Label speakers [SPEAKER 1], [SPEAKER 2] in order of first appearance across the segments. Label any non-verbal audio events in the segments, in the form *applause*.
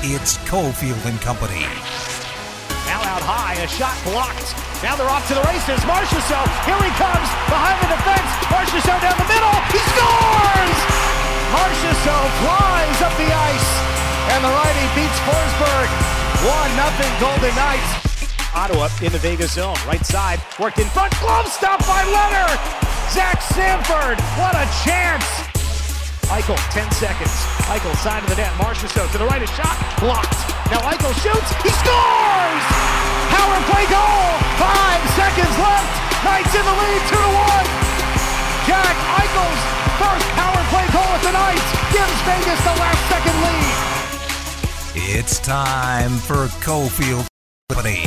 [SPEAKER 1] It's Cofield and Company.
[SPEAKER 2] Now out high, a shot blocked. Now they're off to the races. Marchessault, here he comes behind the defense. Marchessault down the middle. He scores! Marchessault flies up the ice, and the righty beats Forsberg. 1 nothing Golden Knights. Ottawa in the Vegas zone, right side, worked in front, glove stop by Lehner. Zach Sanford, what a chance! Eichel, 10 seconds. Eichel, side of the net. Marchessault to the right, a shot blocked. Now Eichel shoots. He scores! Power play goal. Five seconds left. Knights in the lead, two to one. Jack Eichel's first power play goal at the night gives Vegas the last second lead.
[SPEAKER 1] It's time for Cofield Company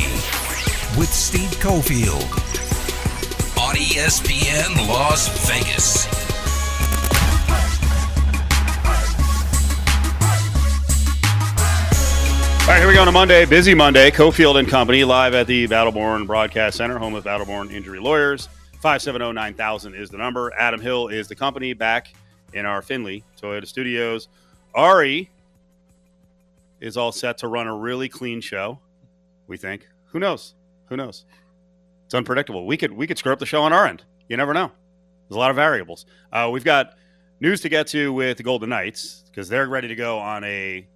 [SPEAKER 1] with Steve Cofield on ESPN Las Vegas.
[SPEAKER 3] All right, here we go on a Monday, busy Monday. Cofield and Company live at the Battleborn Broadcast Center, home of Battleborn Injury Lawyers. 570 9000 is the number. Adam Hill is the company back in our Findlay Toyota studios. Ari is all set to run a really clean show, we think. Who knows? Who knows? It's unpredictable. We could we could screw up the show on our end. You never know. There's a lot of variables. Uh, we've got news to get to with the Golden Knights because they're ready to go on a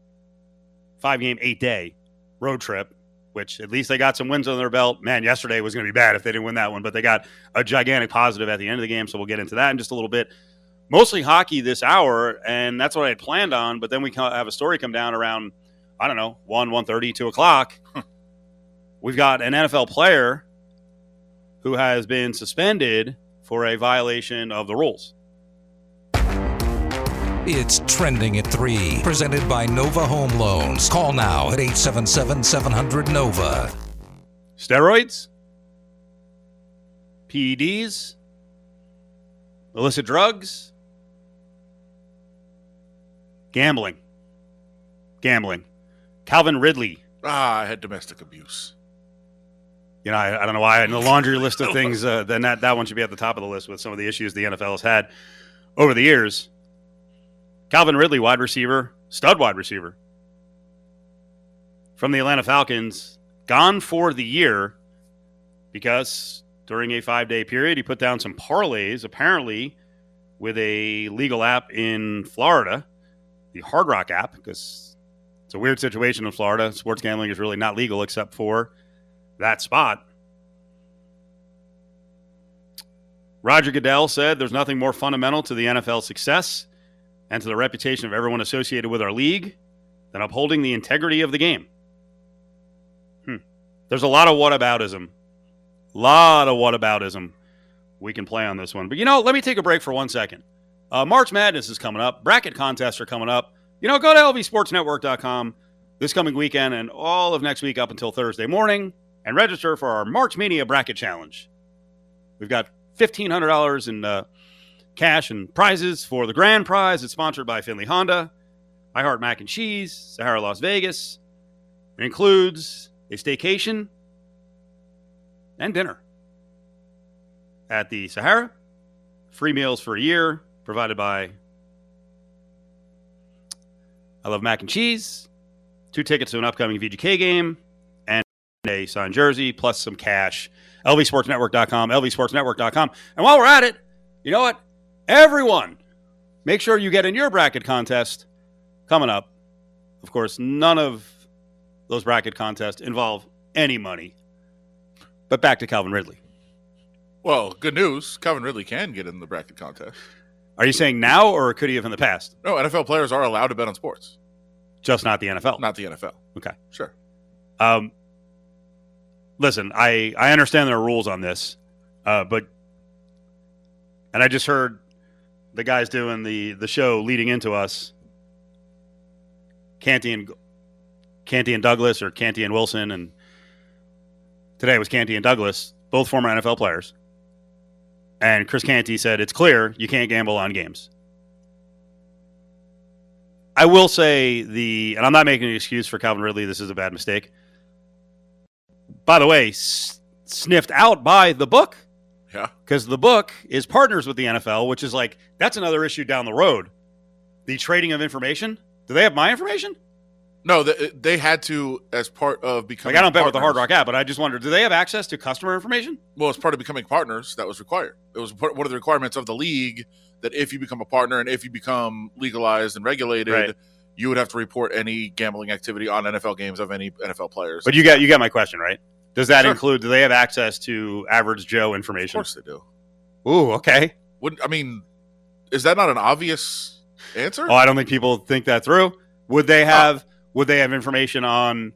[SPEAKER 3] five game, eight day road trip, which at least they got some wins on their belt. Man, yesterday was going to be bad if they didn't win that one, but they got a gigantic positive at the end of the game. So we'll get into that in just a little bit. Mostly hockey this hour, and that's what I had planned on. But then we have a story come down around, I don't know, 1, 1.30, 2 o'clock. We've got an NFL player who has been suspended for a violation of the rules.
[SPEAKER 1] It's trending at 3, presented by Nova Home Loans. Call now at 877 700 Nova.
[SPEAKER 3] Steroids, PEDs, illicit drugs, gambling. Gambling. Calvin Ridley.
[SPEAKER 4] Ah, I had domestic abuse.
[SPEAKER 3] You know, I, I don't know why in the laundry list of *laughs* things, uh, then that, that one should be at the top of the list with some of the issues the NFL has had over the years. Calvin Ridley, wide receiver, stud wide receiver from the Atlanta Falcons, gone for the year because during a five day period, he put down some parlays, apparently with a legal app in Florida, the Hard Rock app, because it's a weird situation in Florida. Sports gambling is really not legal except for that spot. Roger Goodell said there's nothing more fundamental to the NFL success and to the reputation of everyone associated with our league than upholding the integrity of the game. Hmm. There's a lot of whataboutism. Lot of whataboutism we can play on this one. But you know, let me take a break for one second. Uh, March Madness is coming up. Bracket contests are coming up. You know, go to lvsportsnetwork.com this coming weekend and all of next week up until Thursday morning and register for our March Mania Bracket Challenge. We've got $1,500 in uh, cash and prizes for the grand prize. It's sponsored by Findlay Honda, I Heart Mac and Cheese, Sahara Las Vegas. It includes a staycation and dinner at the Sahara, free meals for a year provided by I Love Mac and Cheese, two tickets to an upcoming VGK game, and a signed jersey, plus some cash. LVSportsNetwork.com, LVSportsNetwork.com. And while we're at it, you know what? Everyone, make sure you get in your bracket contest coming up. Of course, none of those bracket contests involve any money. But back to Calvin Ridley.
[SPEAKER 4] Well, good news. Calvin Ridley can get in the bracket contest.
[SPEAKER 3] Are you saying now or could he have in the past?
[SPEAKER 4] No, NFL players are allowed to bet on sports,
[SPEAKER 3] Just not the NFL.
[SPEAKER 4] not the NFL.
[SPEAKER 3] Okay.
[SPEAKER 4] Sure.
[SPEAKER 3] Um, listen, I I understand there are rules on this, uh, but and I just heard the guys doing the the show leading into us, Canty and Canty and Douglas or Canty and Wilson, and today was Canty and Douglas, both former NFL players. And Chris Canty said it's clear you can't gamble on games. I will say the, and I'm not making an excuse for Calvin Ridley. This is a bad mistake. By the way, s- sniffed out by the book
[SPEAKER 4] Yeah.
[SPEAKER 3] because the book is partners with the NFL, which is like that's another issue down the road. The trading of information. Do they have my information?
[SPEAKER 4] No, they, they had to as part of becoming.
[SPEAKER 3] Like I don't bet with the Hard. Rock app, but I just wonder, do they have access to customer information?
[SPEAKER 4] Well, as part of becoming partners, that was required. It was part- one of the requirements of the league that if you become a partner and if you become legalized and regulated,
[SPEAKER 3] Right.
[SPEAKER 4] you would have to report any gambling activity on NFL games of any NFL players.
[SPEAKER 3] But you got you got my question right. Does that
[SPEAKER 4] Sure.
[SPEAKER 3] include? Do they have access to average Joe information?
[SPEAKER 4] of course they do.
[SPEAKER 3] Ooh, okay.
[SPEAKER 4] Would I mean, is that not an obvious answer?
[SPEAKER 3] Oh, I don't think people think that through. Would they have? Would they have information on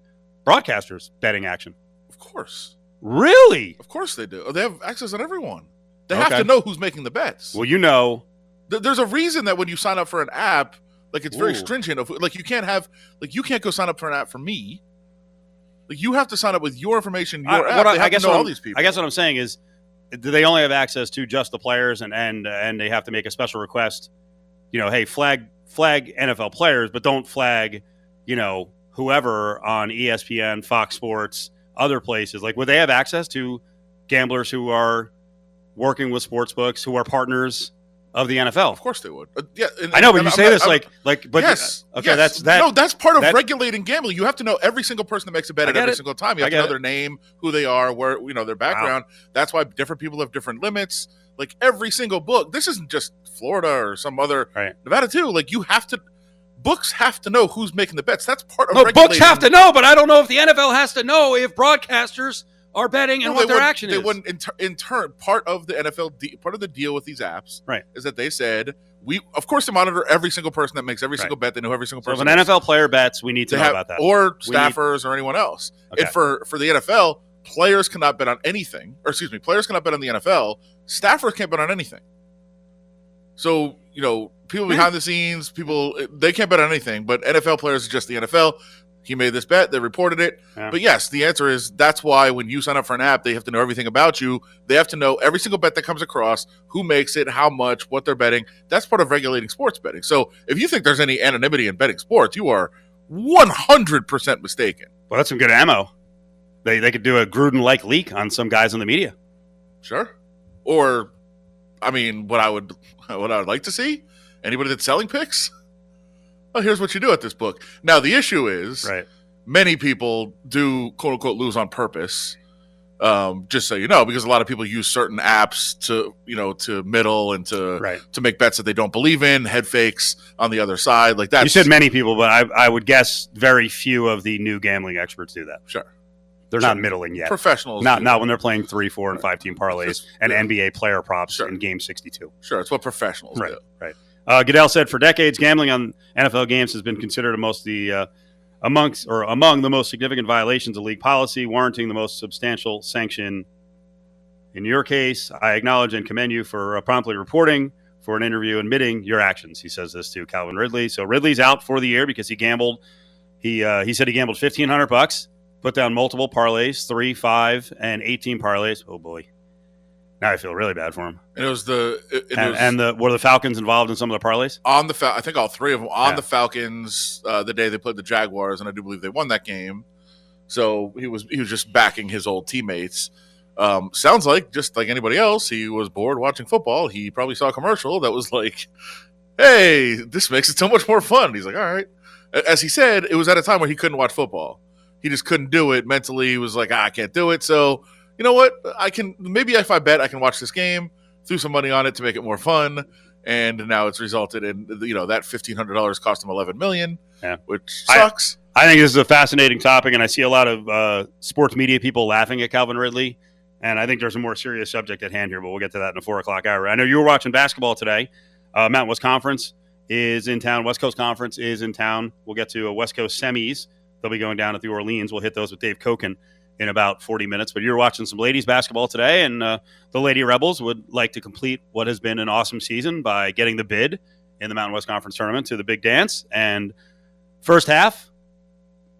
[SPEAKER 3] broadcasters betting action?
[SPEAKER 4] of course,
[SPEAKER 3] Really?
[SPEAKER 4] of course they do. Oh, they have access on everyone. They have to know who's making the bets.
[SPEAKER 3] Well, you know,
[SPEAKER 4] Th- There's a reason that when you sign up for an app, like it's very
[SPEAKER 3] Ooh.
[SPEAKER 4] stringent. Of like you can't have like you can't go sign up for an app for me. Like you have to sign up with your information, your
[SPEAKER 3] I,
[SPEAKER 4] app.
[SPEAKER 3] I, I guess
[SPEAKER 4] all these people.
[SPEAKER 3] I guess what I'm saying is, do they only have access to just the players, and and and they have to make a special request? You know, hey, flag flag NFL players, but don't flag, you know, whoever on ESPN, Fox Sports, other places. Like, would they have access to gamblers who are working with sports books, who are partners of the NFL?
[SPEAKER 4] Of course they would. Uh, yeah, and-
[SPEAKER 3] I know, but
[SPEAKER 4] and
[SPEAKER 3] you
[SPEAKER 4] I'm
[SPEAKER 3] say
[SPEAKER 4] not-
[SPEAKER 3] this
[SPEAKER 4] I'm-
[SPEAKER 3] like like, but
[SPEAKER 4] yes,
[SPEAKER 3] okay,
[SPEAKER 4] yes.
[SPEAKER 3] that's that.
[SPEAKER 4] No, that's part of
[SPEAKER 3] that-
[SPEAKER 4] regulating gambling. You have to know every single person that makes a bet at every
[SPEAKER 3] it.
[SPEAKER 4] single time. You have to know
[SPEAKER 3] it.
[SPEAKER 4] their name, who they are, where you know their background. That's why different people have different limits. Like every single book. This isn't just Florida or some other
[SPEAKER 3] Right.
[SPEAKER 4] Nevada too. Like you have to. Books have to know who's making the bets. That's part of
[SPEAKER 3] no, books have to know, but I don't know if the NFL has to know if broadcasters are betting and
[SPEAKER 4] No,
[SPEAKER 3] what
[SPEAKER 4] they
[SPEAKER 3] their action
[SPEAKER 4] they
[SPEAKER 3] is.
[SPEAKER 4] wouldn't in, tur- in turn part of the NFL de- part of the deal with these apps
[SPEAKER 3] Right.
[SPEAKER 4] is that they said we of course to monitor every single person that makes every
[SPEAKER 3] Right.
[SPEAKER 4] single bet. They know every single
[SPEAKER 3] So if
[SPEAKER 4] person.
[SPEAKER 3] an
[SPEAKER 4] that's-
[SPEAKER 3] NFL player bets, we need to
[SPEAKER 4] they
[SPEAKER 3] know
[SPEAKER 4] have
[SPEAKER 3] about that.
[SPEAKER 4] or
[SPEAKER 3] We need-
[SPEAKER 4] staffers or anyone else.
[SPEAKER 3] Okay.
[SPEAKER 4] And for for the NFL, players cannot bet on anything. Or excuse me, players cannot bet on the NFL. Staffers can't bet on anything. So you know, people
[SPEAKER 3] Hmm.
[SPEAKER 4] behind the scenes, people they can't bet on anything. But NFL players is just the NFL. He made this bet. They reported it.
[SPEAKER 3] Yeah.
[SPEAKER 4] But yes, the answer is that's why when you sign up for an app, they have to know everything about you. They have to know every single bet that comes across, who makes it, how much, what they're betting. That's part of regulating sports betting. So if you think there's any anonymity in betting sports, you are 100% mistaken.
[SPEAKER 3] well, that's some good ammo. They they could do a Gruden like leak on some guys in the media.
[SPEAKER 4] Sure. Or, I mean, what I would *laughs* what I would like to see anybody that's selling picks. Well, here's what you do at this book. Now the issue is
[SPEAKER 3] Right.
[SPEAKER 4] many people do quote unquote lose on purpose. Um, just so you know, because a lot of people use certain apps to you know to middle and to
[SPEAKER 3] Right.
[SPEAKER 4] to make bets that they don't believe in, head fakes on the other side, like that.
[SPEAKER 3] You said many people, but I, I would guess very few of the new gambling experts do that.
[SPEAKER 4] sure
[SPEAKER 3] They're
[SPEAKER 4] Sure.
[SPEAKER 3] not middling yet.
[SPEAKER 4] professionals.
[SPEAKER 3] Not
[SPEAKER 4] do.
[SPEAKER 3] not when they're playing three, four, and five team parlays
[SPEAKER 4] Just-
[SPEAKER 3] and
[SPEAKER 4] yeah.
[SPEAKER 3] NBA player props
[SPEAKER 4] Sure.
[SPEAKER 3] in game sixty two.
[SPEAKER 4] Sure, it's what professionals
[SPEAKER 3] Right.
[SPEAKER 4] do.
[SPEAKER 3] Right. Uh, Goodell said for decades, gambling on NFL games has been considered a most the uh, amongst or among the most significant violations of league policy, warranting the most substantial sanction. In your case, I acknowledge and commend you for uh, promptly reporting for an interview admitting your actions. He says this to Calvin Ridley. So Ridley's out for the year because he gambled. He uh, he said he gambled fifteen hundred bucks, put down multiple parlays, three, five, and eighteen parlays. Oh boy, now I feel really bad for him.
[SPEAKER 4] And it was the it, it
[SPEAKER 3] And,
[SPEAKER 4] was,
[SPEAKER 3] and the were the Falcons involved in some of the parlays?
[SPEAKER 4] on the Fal- I think all three of them on
[SPEAKER 3] Yeah.
[SPEAKER 4] the Falcons uh, the day they played the Jaguars, and I do believe they won that game. So he was he was just backing his old teammates. Um, sounds like just like anybody else, he was bored watching football. He probably saw a commercial that was like, "Hey, this makes it so much more fun." He's like, "All right." As he said, it was at a time where he couldn't watch football. He just couldn't do it mentally. He was like, ah, "I can't do it." So you know what? I can maybe if I bet, I can watch this game. Threw some money on it to make it more fun and now it's resulted in you know that fifteen hundred dollars cost him eleven million,
[SPEAKER 3] Yeah.
[SPEAKER 4] which
[SPEAKER 3] I-
[SPEAKER 4] sucks.
[SPEAKER 3] I think this is a fascinating topic, and I see a lot of uh, sports media people laughing at Calvin Ridley. And I think there's a more serious subject at hand here, but we'll get to that in the four o'clock hour. I know you were watching basketball today. Uh, Mountain West Conference is in town. West Coast Conference is in town. We'll get to a West Coast semis. They'll be going down at the Orleans. We'll hit those with Dave Cokin in about 40 minutes. But you're watching some ladies basketball today, and uh, the Lady Rebels would like to complete what has been an awesome season by getting the bid in the Mountain West Conference tournament to the big dance. And first half,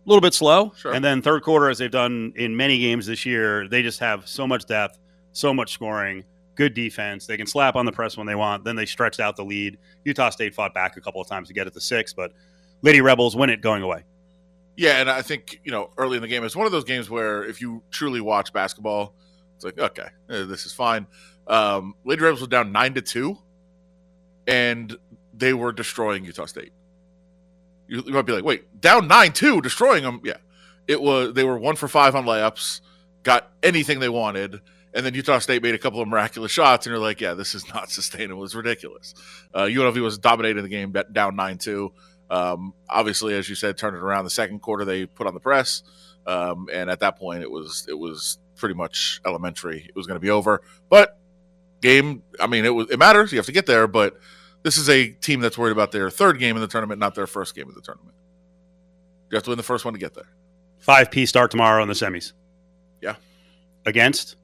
[SPEAKER 3] a little bit slow.
[SPEAKER 4] Sure.
[SPEAKER 3] And then third quarter, as they've done in many games this year, they just have so much depth, so much scoring, good defense. They can slap on the press when they want. Then they stretched out the lead. Utah State fought back a couple of times to get it to six, but Lady Rebels win it going away.
[SPEAKER 4] Yeah, and I think you know early in the game it's one of those games where if you truly watch basketball, it's like okay, eh, this is fine. Um, Lady Rebels was down nine to two, and they were destroying Utah State. You, you might be like, wait, down nine two, destroying them. Yeah, it was. They were one for five on layups, got anything they wanted, and then Utah State made a couple of miraculous shots, and you're like, yeah, this is not *laughs* sustainable. It's ridiculous. Uh, UNLV was dominating the game, down nine two. Um, obviously, as you said, turned it around the second quarter. They put on the press, um, and at that point, it was it was pretty much elementary. It was going to be over, but game. I mean, it was it matters. You have to get there, but this is a team that's worried about their third game in the tournament, not their first game of the tournament. You have to win the first one to get there.
[SPEAKER 3] Five P start tomorrow in the semis.
[SPEAKER 4] Yeah.
[SPEAKER 3] Against?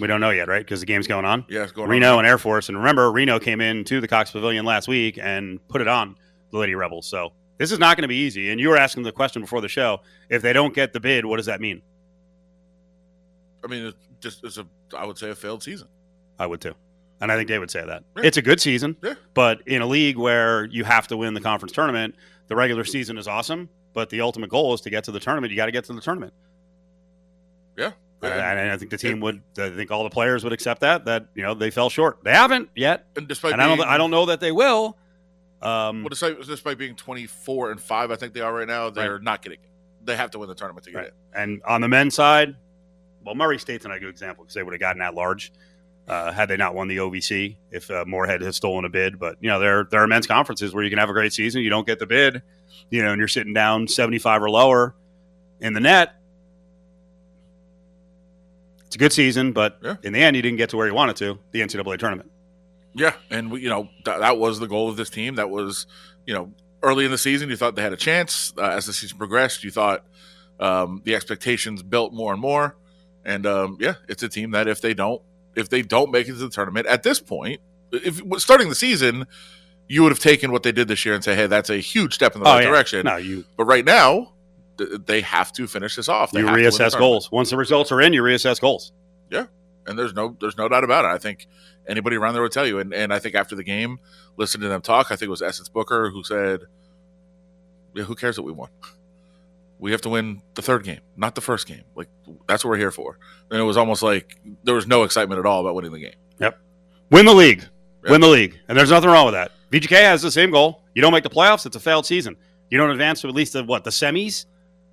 [SPEAKER 3] We don't know yet, right? Because the game's going on.
[SPEAKER 4] Yeah, it's going
[SPEAKER 3] Reno
[SPEAKER 4] on.
[SPEAKER 3] and Air Force. And remember, Reno came in to the Cox Pavilion last week and put it on the Lady Rebels. So this is not going to be easy. And you were asking the question before the show: if they don't get the bid, what does that mean?
[SPEAKER 4] I mean, it's just it's a I would say a failed season.
[SPEAKER 3] I would too. And I think they would say that.
[SPEAKER 4] Yeah.
[SPEAKER 3] It's a good season,
[SPEAKER 4] Yeah.
[SPEAKER 3] but in a league where you have to win the conference tournament, the regular season is awesome, but the ultimate goal is to get to the tournament. You got to get to the tournament.
[SPEAKER 4] Yeah.
[SPEAKER 3] And,
[SPEAKER 4] And,
[SPEAKER 3] I think the team would, I think all the players would accept that, that, you know, they fell short. They haven't yet.
[SPEAKER 4] and despite
[SPEAKER 3] And I don't. I don't know that they will. Um,
[SPEAKER 4] well, despite, despite being twenty four and five, I think they are right now. They're not getting it. They have to win the tournament to get
[SPEAKER 3] Right.
[SPEAKER 4] it.
[SPEAKER 3] And on the men's side, well, Murray State's not a good example because they would have gotten that large uh, had they not won the OVC if uh, Morehead had stolen a bid. But you know, there there are men's conferences where you can have a great season, you don't get the bid, you know, and you're sitting down 75 or lower in the net. It's a good season, but
[SPEAKER 4] Yeah.
[SPEAKER 3] in the end, you didn't get to where you wanted to the NCAA tournament.
[SPEAKER 4] Yeah, and we, you know th- that was the goal of this team. That was you know early in the season you thought they had a chance. Uh, as the season progressed, you thought um, the expectations built more and more. And um, yeah, it's a team that if they don't if they don't make it to the tournament at this point, if starting the season, you would have taken what they did this year and say, hey, that's a huge step in the right
[SPEAKER 3] Oh, yeah.
[SPEAKER 4] direction.
[SPEAKER 3] No, you
[SPEAKER 4] But right now, th- they have to finish this off. They
[SPEAKER 3] you
[SPEAKER 4] have to win the
[SPEAKER 3] reassess goals once the results are in. You reassess goals.
[SPEAKER 4] And there's no there's no doubt about it. I think anybody around there would tell you. And and I think after the game, listening to them talk, I think it was Essence Booker who said, "Yeah, who cares that we won? We have to win the third game, not the first game. Like that's what we're here for." And it was almost like there was no excitement at all about winning the game.
[SPEAKER 3] Yep, win the league.
[SPEAKER 4] Yeah.
[SPEAKER 3] Win the league. And there's nothing wrong with that. VGK has the same goal. You don't make the playoffs, it's a failed season. You don't advance to at least the what, the semis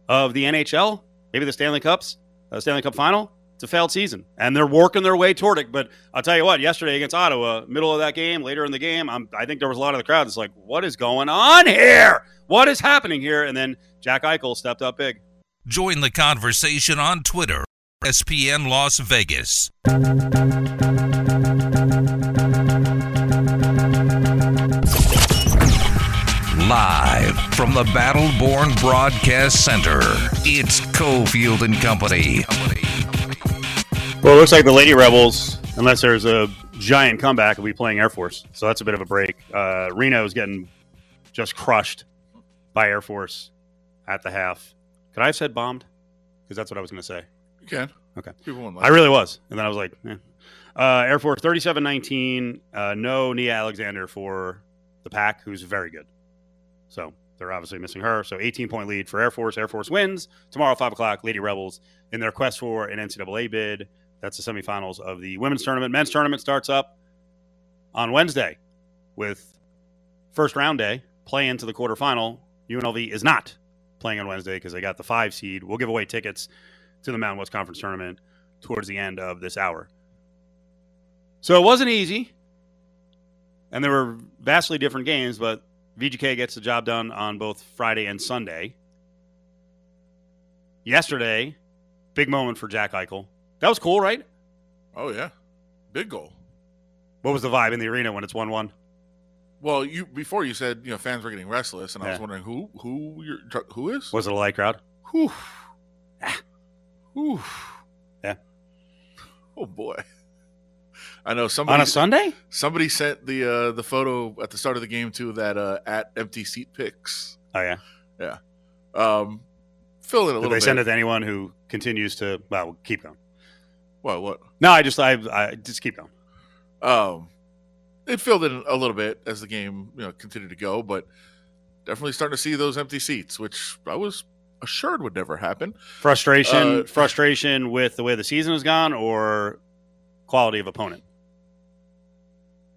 [SPEAKER 3] of the NHL, maybe the Stanley Cups, the Stanley Cup final. It's a failed season. And they're working their way toward it. But I'll tell you what, yesterday against Ottawa, middle of that game, later in the game, I'm, I think there was a lot of the crowd that's like, what is going on here? What is happening here? And then Jack Eichel stepped up big.
[SPEAKER 1] Join the conversation on Twitter. SPN Las Vegas. Live from the Battleborn Broadcast Center, it's Cofield and Company.
[SPEAKER 3] Well, it looks like the Lady Rebels, unless there's a giant comeback, will be playing Air Force. So that's a bit of a break. Uh, is getting just crushed by Air Force at the half. Could I have said bombed? Because that's what I was going to say.
[SPEAKER 4] You can.
[SPEAKER 3] Okay.
[SPEAKER 4] People won't
[SPEAKER 3] I really was. And then I was like, eh. uh, Air Force 37 19. Uh, no Nia Alexander for the pack, who's very good. So they're obviously missing her. So 18 point lead for Air Force. Air Force wins tomorrow, 5 o'clock. Lady Rebels in their quest for an NCAA bid. That's the semifinals of the women's tournament. Men's tournament starts up on Wednesday with first round day, play into the quarterfinal. UNLV is not playing on Wednesday because they got the five seed. We'll give away tickets to the Mountain West Conference tournament towards the end of this hour. So it wasn't easy. And there were vastly different games, but VGK gets the job done on both Friday and Sunday. Yesterday, big moment for Jack Eichel. That was cool, right?
[SPEAKER 4] Oh yeah, big goal.
[SPEAKER 3] What was the vibe in the arena when it's 1 1?
[SPEAKER 4] Well, you before you said you know fans were getting restless, and I was wondering who who you're, who is
[SPEAKER 3] Was it a light crowd?
[SPEAKER 4] Whew. Whew.
[SPEAKER 3] Yeah.
[SPEAKER 4] Oh boy. I know somebody
[SPEAKER 3] On a Sunday?
[SPEAKER 4] somebody sent the uh, the photo at the start of the game too that uh, at empty seat picks.
[SPEAKER 3] Oh, yeah, yeah.
[SPEAKER 4] Um, fill in a little bit.
[SPEAKER 3] Did
[SPEAKER 4] little
[SPEAKER 3] they
[SPEAKER 4] bit.
[SPEAKER 3] send it to anyone who continues to, well, keep going.
[SPEAKER 4] What what?
[SPEAKER 3] No, I just, I, I just keep going.
[SPEAKER 4] Um, it filled in a little bit as the game you know continued to go, but definitely starting to see those empty seats, which I was assured would never happen.
[SPEAKER 3] Frustration,
[SPEAKER 4] Uh,
[SPEAKER 3] frustration with the way the season has gone or quality of opponent?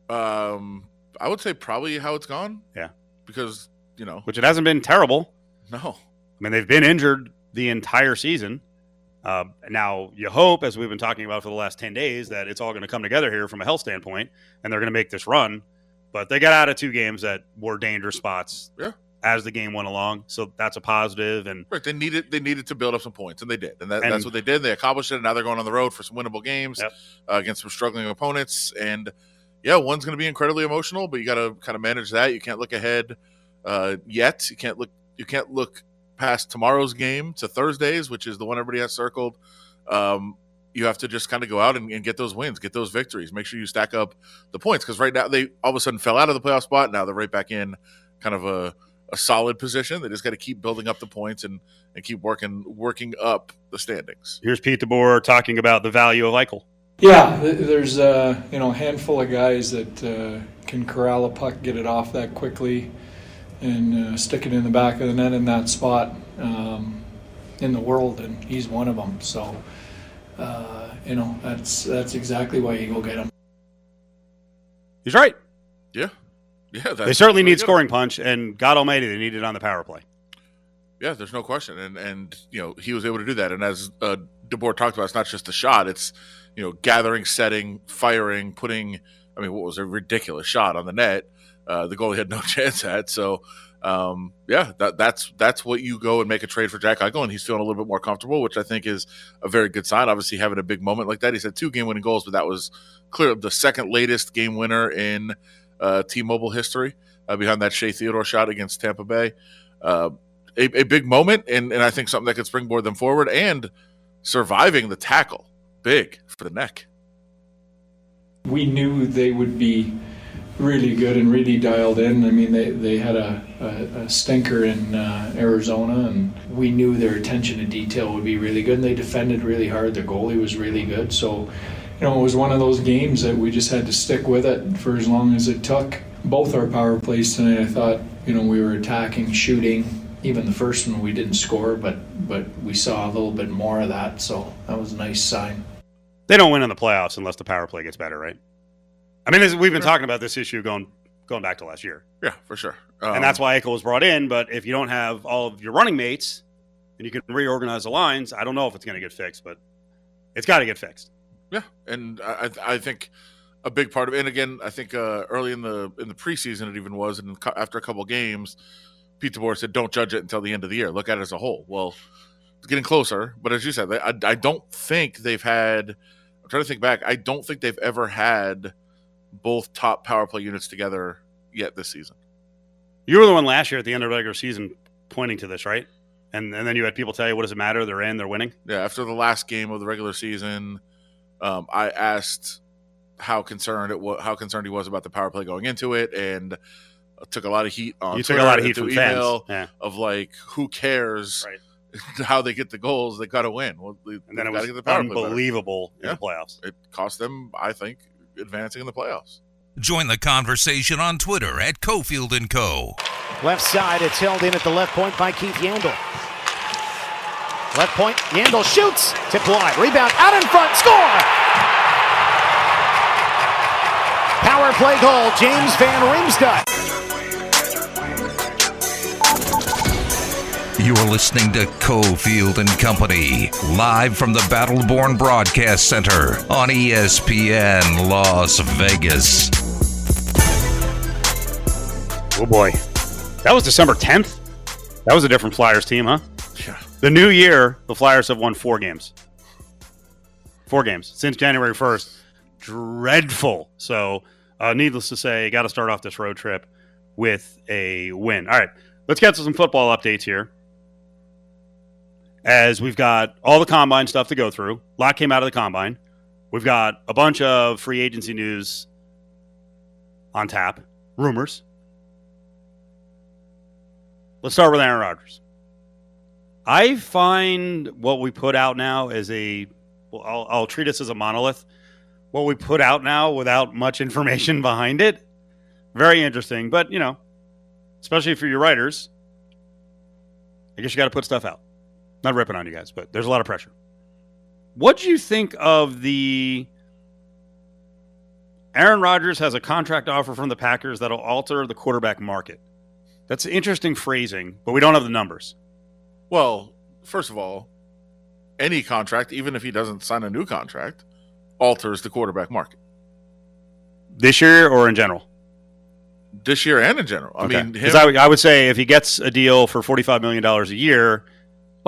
[SPEAKER 4] Um, I would say probably how it's gone.
[SPEAKER 3] Yeah.
[SPEAKER 4] because you know,
[SPEAKER 3] which it hasn't been terrible.
[SPEAKER 4] no.
[SPEAKER 3] I mean, they've been injured the entire season. Uh, now, you hope, as we've been talking about for the last 10 days, that it's all going to come together here from a health standpoint and they're going to make this run. But they got out of two games that were dangerous spots
[SPEAKER 4] Yeah.
[SPEAKER 3] as the game went along. So that's a positive. And
[SPEAKER 4] Right, they needed they needed to build up some points, and they did, and, that,
[SPEAKER 3] And-
[SPEAKER 4] that's what they did. They accomplished it. And now they're going on the road for some winnable games
[SPEAKER 3] Yep.
[SPEAKER 4] uh, against some struggling opponents. And yeah, one's going to be incredibly emotional, but you got to kind of manage that. You can't look ahead uh, yet. You can't look. You can't look past tomorrow's game to Thursdays, which is the one everybody has circled. Um, you have to just kind of go out and, and get those wins, get those victories. Make sure you stack up the points because right now they all of a sudden fell out of the playoff spot. Now they're right back in kind of a, a solid position. They just got to keep building up the points and and keep working working up the standings.
[SPEAKER 3] here's Pete DeBoer talking about the value of Eichel.
[SPEAKER 5] Yeah, th- there's uh, you know a handful of guys that uh, can corral a puck, get it off that quickly, and uh, stick it in the back of the net in that spot um, in the world, and he's one of them. So, uh, you know, that's that's exactly why you go get him.
[SPEAKER 3] He's right.
[SPEAKER 4] Yeah, yeah. That's
[SPEAKER 3] They certainly
[SPEAKER 4] pretty
[SPEAKER 3] need scoring punch, and God Almighty, they need it on the power play.
[SPEAKER 4] Yeah, there's no question, and and you know he was able to do that. And as uh, DeBoer talked about, it's not just a shot; it's you know gathering, setting, firing, putting. I mean, what was a ridiculous shot on the net? Uh, the goalie had no *laughs* chance at. So, um, yeah, that, that's that's what you go and make a trade for Jack Eichel, and he's feeling a little bit more comfortable, which I think is a very good sign. Obviously, having a big moment like that, he said two game-winning goals, but that was clear the second latest game winner in uh, T-Mobile history, uh, behind that Shea Theodore shot against Tampa Bay. Uh, a, a big moment, and, and I think something that could springboard them forward and surviving the tackle, big for the neck.
[SPEAKER 5] We knew they would be really good and really dialed in. I mean, they, they had a, a, a stinker in uh, Arizona, and we knew their attention to detail would be really good. And they defended really hard. Their goalie was really good. So, you know, it was one of those games that we just had to stick with it for as long as it took. Both our power plays tonight, I thought, you know, we were attacking, shooting. Even the first one we didn't score, but but we saw a little bit more of that, so that was a nice sign.
[SPEAKER 3] They don't win in the playoffs unless the power play gets better, right? I mean, this, we've been talking about this issue going going back to last year,
[SPEAKER 4] Yeah, for sure. Um,
[SPEAKER 3] and that's why Eichel was brought in. But if you don't have all of your running mates and you can reorganize the lines, I don't know if it's going to get fixed, but it's got to get fixed.
[SPEAKER 4] Yeah, and I, I I think a big part of it. And again, I think uh, early in the in the preseason, it even was, and after a couple games, Pete DeBoer said, "Don't judge it until the end of the year. Look at it as a whole." Well, it's getting closer, but as you said, I, I don't think they've had. I'm trying to think back. I don't think they've ever had both top power play units together yet this season.
[SPEAKER 3] You were the one last year at the end of regular season pointing to this, right? And and then you had people tell you, "What does it matter? They're in. They're winning."
[SPEAKER 4] Yeah, after the last game of the regular season, um, I asked how concerned it was, how concerned he was about the power play going into it, and took a lot of heat on.
[SPEAKER 3] you took a lot of heat from fans. Yeah.
[SPEAKER 4] of like, who cares
[SPEAKER 3] Right. *laughs*
[SPEAKER 4] how they get the goals? They got to win. Well, they,
[SPEAKER 3] And then it was
[SPEAKER 4] get the power play
[SPEAKER 3] unbelievable in
[SPEAKER 4] Yeah.
[SPEAKER 3] the playoffs.
[SPEAKER 4] It cost them, I think, advancing in the playoffs.
[SPEAKER 1] Join the conversation on Twitter at Cofield and Co.
[SPEAKER 2] Left side, it's held in at the left point by Keith Yandle. Left point, Yandle shoots, tip wide, rebound out in front, score! Power play goal, James Van Riemsdyk.
[SPEAKER 1] You are listening to Cofield and Company, live from the Battleborn Broadcast Center on ESPN Las Vegas.
[SPEAKER 3] Oh boy, that was December 10th. That was a different Flyers team, huh?
[SPEAKER 4] Yeah.
[SPEAKER 3] The new year, the Flyers have won four games. Four games since January 1st. Dreadful. So, uh, needless to say, got to start off this road trip with a win. All right, let's get to some football updates here. As we've got all the combine stuff to go through. A lot came out of the combine. We've got a bunch of free agency news on tap, rumors. Let's start with Aaron Rodgers. I find what we put out now as a, well, I'll, I'll treat us as a monolith. What we put out now without much information *laughs* behind it, very interesting. But, you know, especially for your writers, I guess you got to put stuff out. Not ripping on you guys, but there's a lot of pressure. What do you think of the Aaron Rodgers has a contract offer from the Packers that'll alter the quarterback market? That's interesting phrasing, but we don't have the numbers.
[SPEAKER 4] Well, first of all, any contract, even if he doesn't sign a new contract, alters the quarterback market
[SPEAKER 3] This year or in general?
[SPEAKER 4] this year and in general. I mean,
[SPEAKER 3] because
[SPEAKER 4] him,
[SPEAKER 3] I, I would say if he gets a deal for forty-five million dollars a year,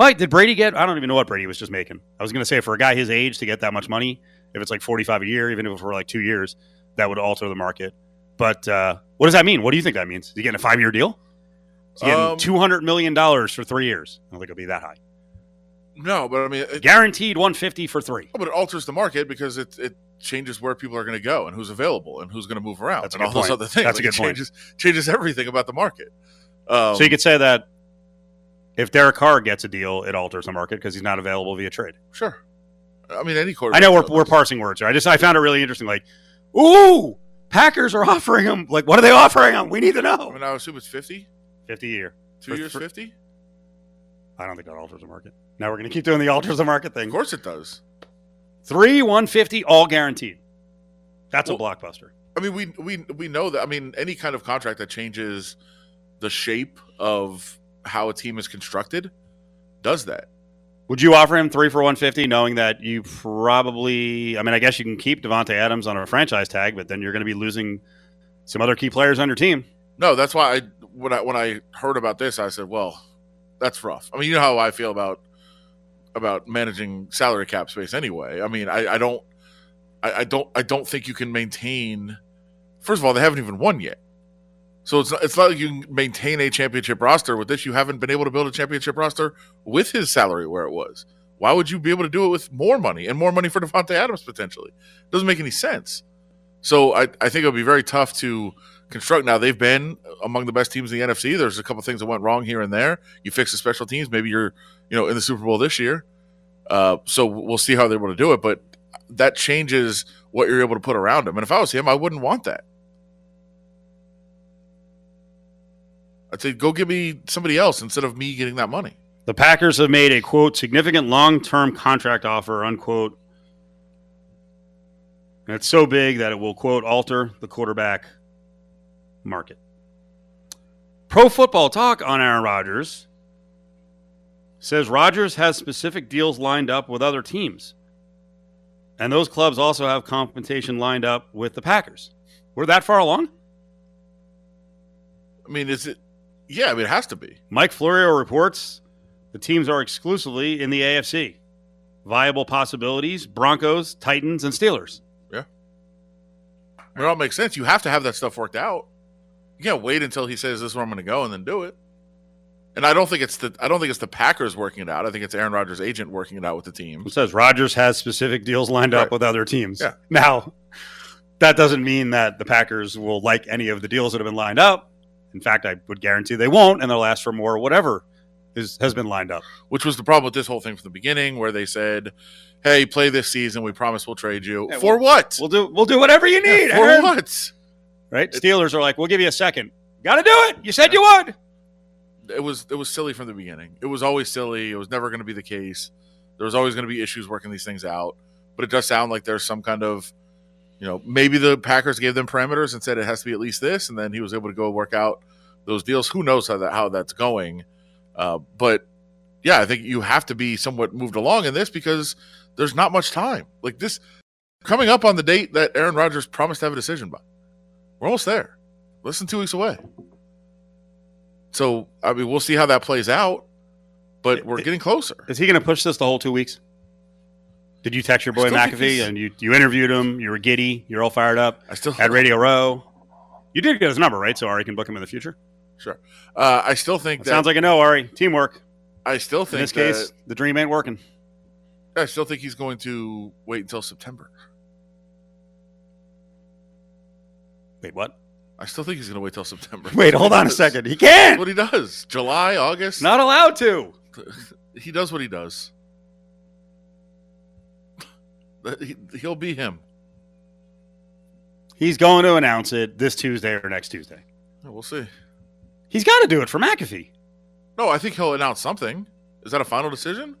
[SPEAKER 3] like did Brady get? I don't even know what Brady was just making. I was going to say for a guy his age to get that much money, if it's like forty-five a year, even if it were like two years, that would alter the market. But uh, what does that mean? What do you think that means? Is he getting a five-year deal? Is he getting
[SPEAKER 4] Um,
[SPEAKER 3] two hundred million dollars for three years? I don't think it'll be that high.
[SPEAKER 4] no, but I mean, it,
[SPEAKER 3] Guaranteed one fifty for three.
[SPEAKER 4] but it alters the market because it it changes where people are going to go and who's available and who's going to move around
[SPEAKER 3] That's
[SPEAKER 4] and all
[SPEAKER 3] good
[SPEAKER 4] those other things.
[SPEAKER 3] That's a good
[SPEAKER 4] it
[SPEAKER 3] point.
[SPEAKER 4] changes changes everything about the market. Um,
[SPEAKER 3] so you could say that if Derek Carr gets a deal, it alters the market because he's not available via trade.
[SPEAKER 4] sure. I mean, any quarterback.
[SPEAKER 3] I know we're, we're parsing words here. I just I found it really interesting. Like, ooh, Packers are offering him. Like, what are they offering him? We need to know.
[SPEAKER 4] I mean, I assume it's fifty.
[SPEAKER 3] Fifty a year.
[SPEAKER 4] Two
[SPEAKER 3] For-
[SPEAKER 4] years, fifty.
[SPEAKER 3] I don't think that alters the market. Now we're going to keep doing the alters the market thing.
[SPEAKER 4] Of course, it does.
[SPEAKER 3] Three one fifty, all guaranteed. That's a blockbuster.
[SPEAKER 4] I mean, we we we know that. I mean, any kind of contract that changes the shape of how a team is constructed does that.
[SPEAKER 3] Would you offer him three for one fifty, knowing that you probably? I mean, I guess you can keep Davante Adams on a franchise tag, but then you're going to be losing some other key players on your team.
[SPEAKER 4] No, that's why I when I when I heard about this, I said, "Well, that's rough." I mean, you know how I feel about about managing salary cap space anyway. I mean, I, I don't, I, I don't, I don't think you can maintain. First of all, they haven't even won yet, so it's not, it's not like you maintain a championship roster with this. You haven't been able to build a championship roster with his salary where it was. Why would you be able to do it with more money and more money for *laughs* Davante Adams potentially? doesn't make any sense. So I, I think it'll be very tough to construct. Now they've been among the best teams in the NFC. There's a couple things that went wrong here and there. You fix the special teams, maybe you're you know in the Super Bowl this year. Uh, so we'll see how they're able to do it, but that changes what you're able to put around him. And if I was him, I wouldn't want that. I'd say go give me somebody else instead of me getting that money.
[SPEAKER 3] The Packers have made a quote significant long term contract offer unquote. And it's so big that it will quote alter the quarterback market. Pro Football Talk on Aaron Rodgers says Rodgers has specific deals lined up with other teams. And those clubs also have compensation lined up with the Packers. We're that far along?
[SPEAKER 4] I mean, is it? Yeah, I mean, it has to be.
[SPEAKER 3] Mike Florio reports the teams are exclusively in the AFC. Viable possibilities Broncos, Titans, and Steelers.
[SPEAKER 4] Mean, it all makes sense. You have to have that stuff worked out. You can't wait until he says this is where I'm going to go and then do it. And I don't think it's the I don't think it's the Packers working it out. I think it's Aaron Rodgers' agent working it out with the team.
[SPEAKER 3] It says Rodgers has specific deals lined up with other teams.
[SPEAKER 4] Yeah.
[SPEAKER 3] Now, that doesn't mean that the Packers will like any of the deals that have been lined up. In fact, I would guarantee they won't, and they'll ask for more, whatever is, has been lined up.
[SPEAKER 4] Which was the problem with this whole thing from the beginning, where they said, "Hey, play this season. We promise we'll trade you
[SPEAKER 3] Yeah,
[SPEAKER 4] for what?
[SPEAKER 3] We'll do we'll do whatever you need.
[SPEAKER 4] Yeah, for
[SPEAKER 3] Aaron."
[SPEAKER 4] what?"
[SPEAKER 3] Right? Steelers are like, we'll give you a second. Got to do it. You said you would.
[SPEAKER 4] It was it was silly from the beginning. It was always silly. It was never going to be the case. There was always going to be issues working these things out. But it does sound like there's some kind of, you know, maybe the Packers gave them parameters and said it has to be at least this, and then he was able to go work out those deals. Who knows how that how that's going? Uh, but yeah, I think you have to be somewhat moved along in this because there's not much time. Like this coming up on the date that Aaron Rodgers promised to have a decision by. We're almost there. Less than two weeks away. So I mean, we'll see how that plays out, but we're getting closer.
[SPEAKER 3] Is he going to push this the whole two weeks? Did you text your boy McAfee and you, you interviewed him? You were giddy. You're all fired up
[SPEAKER 4] I still
[SPEAKER 3] at Radio Row. You did get his number, right? So Ari can book him in the future.
[SPEAKER 4] sure. Uh, I still think
[SPEAKER 3] That
[SPEAKER 4] that
[SPEAKER 3] sounds like a no, Ari. Teamwork.
[SPEAKER 4] I still think In
[SPEAKER 3] this case, the dream ain't working.
[SPEAKER 4] I still think he's going to wait until September.
[SPEAKER 3] Wait, what?
[SPEAKER 4] I still think he's going to wait till September.
[SPEAKER 3] Wait, hold on a second. He can't.
[SPEAKER 4] what he does. July, August.
[SPEAKER 3] Not allowed to. *laughs*
[SPEAKER 4] he does what he does. He- He'll be him.
[SPEAKER 3] He's going to announce it this Tuesday or next Tuesday.
[SPEAKER 4] We'll see.
[SPEAKER 3] He's got to do it for McAfee.
[SPEAKER 4] No, I think he'll announce something. Is that a final decision?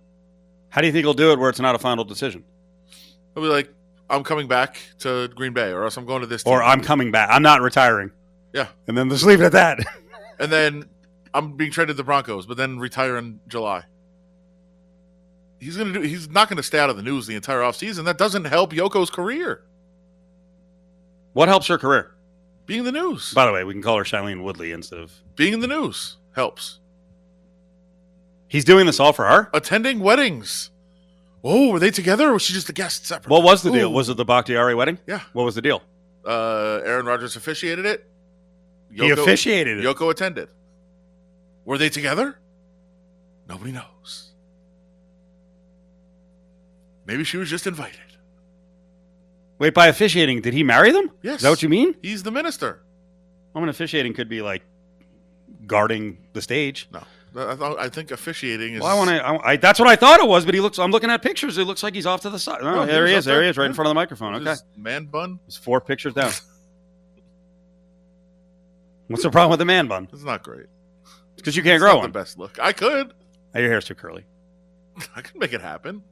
[SPEAKER 3] How do you think he'll do it where it's not a final decision?
[SPEAKER 4] He'll be like, I'm coming back to Green Bay, or else I'm going to this team.
[SPEAKER 3] Or I'm coming back. I'm not retiring.
[SPEAKER 4] Yeah.
[SPEAKER 3] And then just leave it at that.
[SPEAKER 4] and then I'm being traded to the Broncos, but then retire in July. He's gonna do. He's not gonna stay out of the news the entire offseason. That doesn't help Yoko's career.
[SPEAKER 3] What helps her career?
[SPEAKER 4] Being in the news.
[SPEAKER 3] By the way, we can call her Shailene Woodley instead of.
[SPEAKER 4] Being in the news helps.
[SPEAKER 3] He's doing this all for her.
[SPEAKER 4] Attending weddings. Oh, were they together or was she just a guest separate?
[SPEAKER 3] What was the deal?
[SPEAKER 4] Ooh.
[SPEAKER 3] Was it the Bakhtiari wedding?
[SPEAKER 4] Yeah.
[SPEAKER 3] What was the deal?
[SPEAKER 4] uh, Aaron Rodgers officiated it.
[SPEAKER 3] he officiated it.
[SPEAKER 4] Yoko attended. Were they together? Nobody knows. Maybe she was just invited.
[SPEAKER 3] Wait, by officiating, did he marry them?
[SPEAKER 4] Yes.
[SPEAKER 3] Is that what you mean?
[SPEAKER 4] He's the minister.
[SPEAKER 3] I mean, officiating could be like guarding the stage.
[SPEAKER 4] No, I, thought- I think officiating is.
[SPEAKER 3] Well, I want to. That's what I thought it was, but he looks. I'm looking at pictures. It looks like he's off to the side. Oh,
[SPEAKER 4] No,
[SPEAKER 3] there he is. There
[SPEAKER 4] there.
[SPEAKER 3] he is, right in front of the microphone. Okay,
[SPEAKER 4] His man bun.
[SPEAKER 3] it's four pictures down. *laughs* What's the problem with the man bun?
[SPEAKER 4] It's not great.
[SPEAKER 3] Because you can't
[SPEAKER 4] It's
[SPEAKER 3] grow
[SPEAKER 4] not
[SPEAKER 3] one.
[SPEAKER 4] the best look. I could.
[SPEAKER 3] Oh, your hair's too curly. *laughs*
[SPEAKER 4] I could make it happen.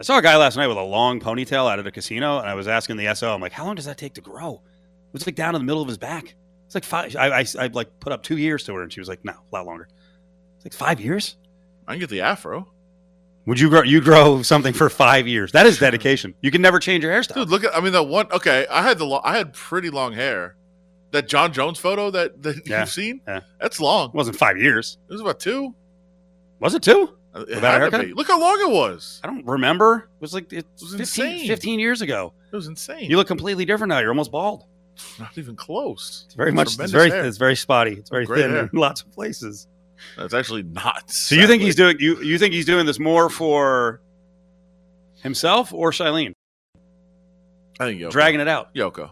[SPEAKER 3] I saw a guy last night with a long ponytail out at a casino, and I was asking the SO, I'm like, how long does that take to grow? It was like down in the middle of his back. It's like five. I, I, I like put up two years to her, and she was like, no, a lot longer. It's like five years.
[SPEAKER 4] I can get the afro.
[SPEAKER 3] Would you grow? You grow something for five years? That is dedication. You can never change your hairstyle.
[SPEAKER 4] Dude, look at. I mean, that one. Okay, I had the. Lo- I had pretty long hair. That John Jones photo that, that
[SPEAKER 3] Yeah,
[SPEAKER 4] you've seen.
[SPEAKER 3] yeah.
[SPEAKER 4] That's long.
[SPEAKER 3] It wasn't five years.
[SPEAKER 4] It was about two.
[SPEAKER 3] Was it two?
[SPEAKER 4] It
[SPEAKER 3] Without a
[SPEAKER 4] had to
[SPEAKER 3] haircut?
[SPEAKER 4] be. Look how long it was.
[SPEAKER 3] I don't remember. It was like it
[SPEAKER 4] was
[SPEAKER 3] 15,
[SPEAKER 4] insane.
[SPEAKER 3] 15 years ago.
[SPEAKER 4] It was insane.
[SPEAKER 3] You look completely different now. You're almost bald. *laughs*
[SPEAKER 4] not even close.
[SPEAKER 3] It's very much. It's very.
[SPEAKER 4] hair.
[SPEAKER 3] It's very spotty. It's very
[SPEAKER 4] Great
[SPEAKER 3] thin
[SPEAKER 4] hair.
[SPEAKER 3] in *laughs* lots of places.
[SPEAKER 4] That's actually not.
[SPEAKER 3] So you think he's doing you? You think he's doing this more for himself or Shailene?
[SPEAKER 4] I think Yoko.
[SPEAKER 3] Dragging it out.
[SPEAKER 4] Yoko.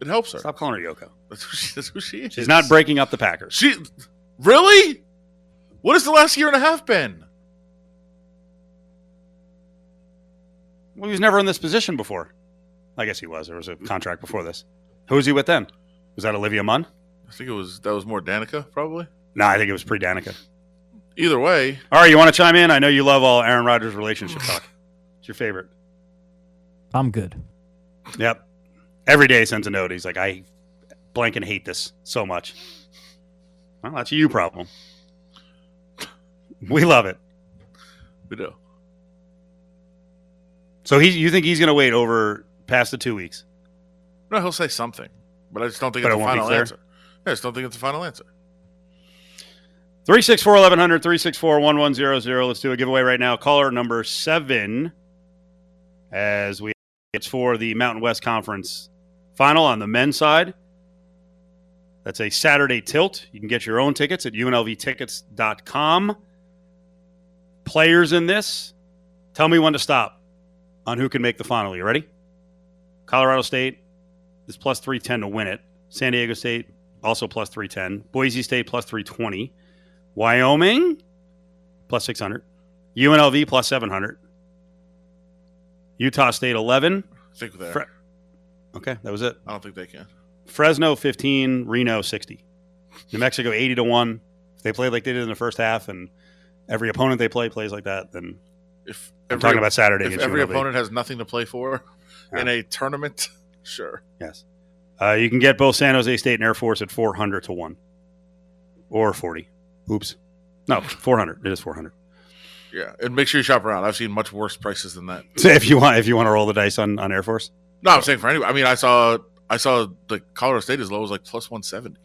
[SPEAKER 4] It helps her.
[SPEAKER 3] Stop calling her Yoko. *laughs*
[SPEAKER 4] That's who she, that's who she is.
[SPEAKER 3] She's not breaking up the Packers.
[SPEAKER 4] She really? What has the last year and a half been?
[SPEAKER 3] Well, he was never in this position before. I guess he was. There was a contract before this. Who was he with then? Was that Olivia Munn?
[SPEAKER 4] I think it was that was more Danica probably.
[SPEAKER 3] No, I think it was pre Danica.
[SPEAKER 4] Either way,
[SPEAKER 3] All right, you want to chime in? I know you love all Aaron Rodgers relationship talk. It's your favorite.
[SPEAKER 6] I'm good.
[SPEAKER 3] Yep. Every day he sends a note. He's like, I blank and hate this so much. Well, that's a you problem. We love it.
[SPEAKER 4] we do.
[SPEAKER 3] So he, you think he's going to wait over past the two weeks?
[SPEAKER 4] No, he'll say something, but I just don't think
[SPEAKER 3] But
[SPEAKER 4] it's
[SPEAKER 3] it
[SPEAKER 4] the final answer. I just don't think it's the final answer.
[SPEAKER 3] 364 1100, 364 1100. Let's do a giveaway right now. Caller number seven, as we it's for the Mountain West Conference final on the men's side. That's a Saturday tilt. You can get your own tickets at unlvtickets.com. Players in this, tell me when to stop on who can make the final. You ready? Colorado State is plus 310 to win it. San Diego State also plus 310. Boise State plus 320. Wyoming plus 600. UNLV plus 700. Utah State 11.
[SPEAKER 4] I think there.
[SPEAKER 3] Fre- Okay, that was it.
[SPEAKER 4] I don't think they can.
[SPEAKER 3] Fresno 15, Reno 60. New Mexico 80 to 1. If they play like they did in the first half and every opponent they play plays like that, then
[SPEAKER 4] If
[SPEAKER 3] I'm
[SPEAKER 4] every,
[SPEAKER 3] talking about Saturday.
[SPEAKER 4] if every
[SPEAKER 3] UNLV.
[SPEAKER 4] opponent has nothing to play for in a tournament, *laughs* sure.
[SPEAKER 3] Yes. Uh, you can get both San Jose State and Air Force at 400 to 1 or 40. Oops. No, 400. It is 400.
[SPEAKER 4] Yeah, and make sure you shop around. I've seen much worse prices than that.
[SPEAKER 3] So *laughs* if you want if you want to roll the dice on, on Air Force.
[SPEAKER 4] No, I'm saying for anybody. I mean, I saw I saw the Colorado State as low as like plus 170.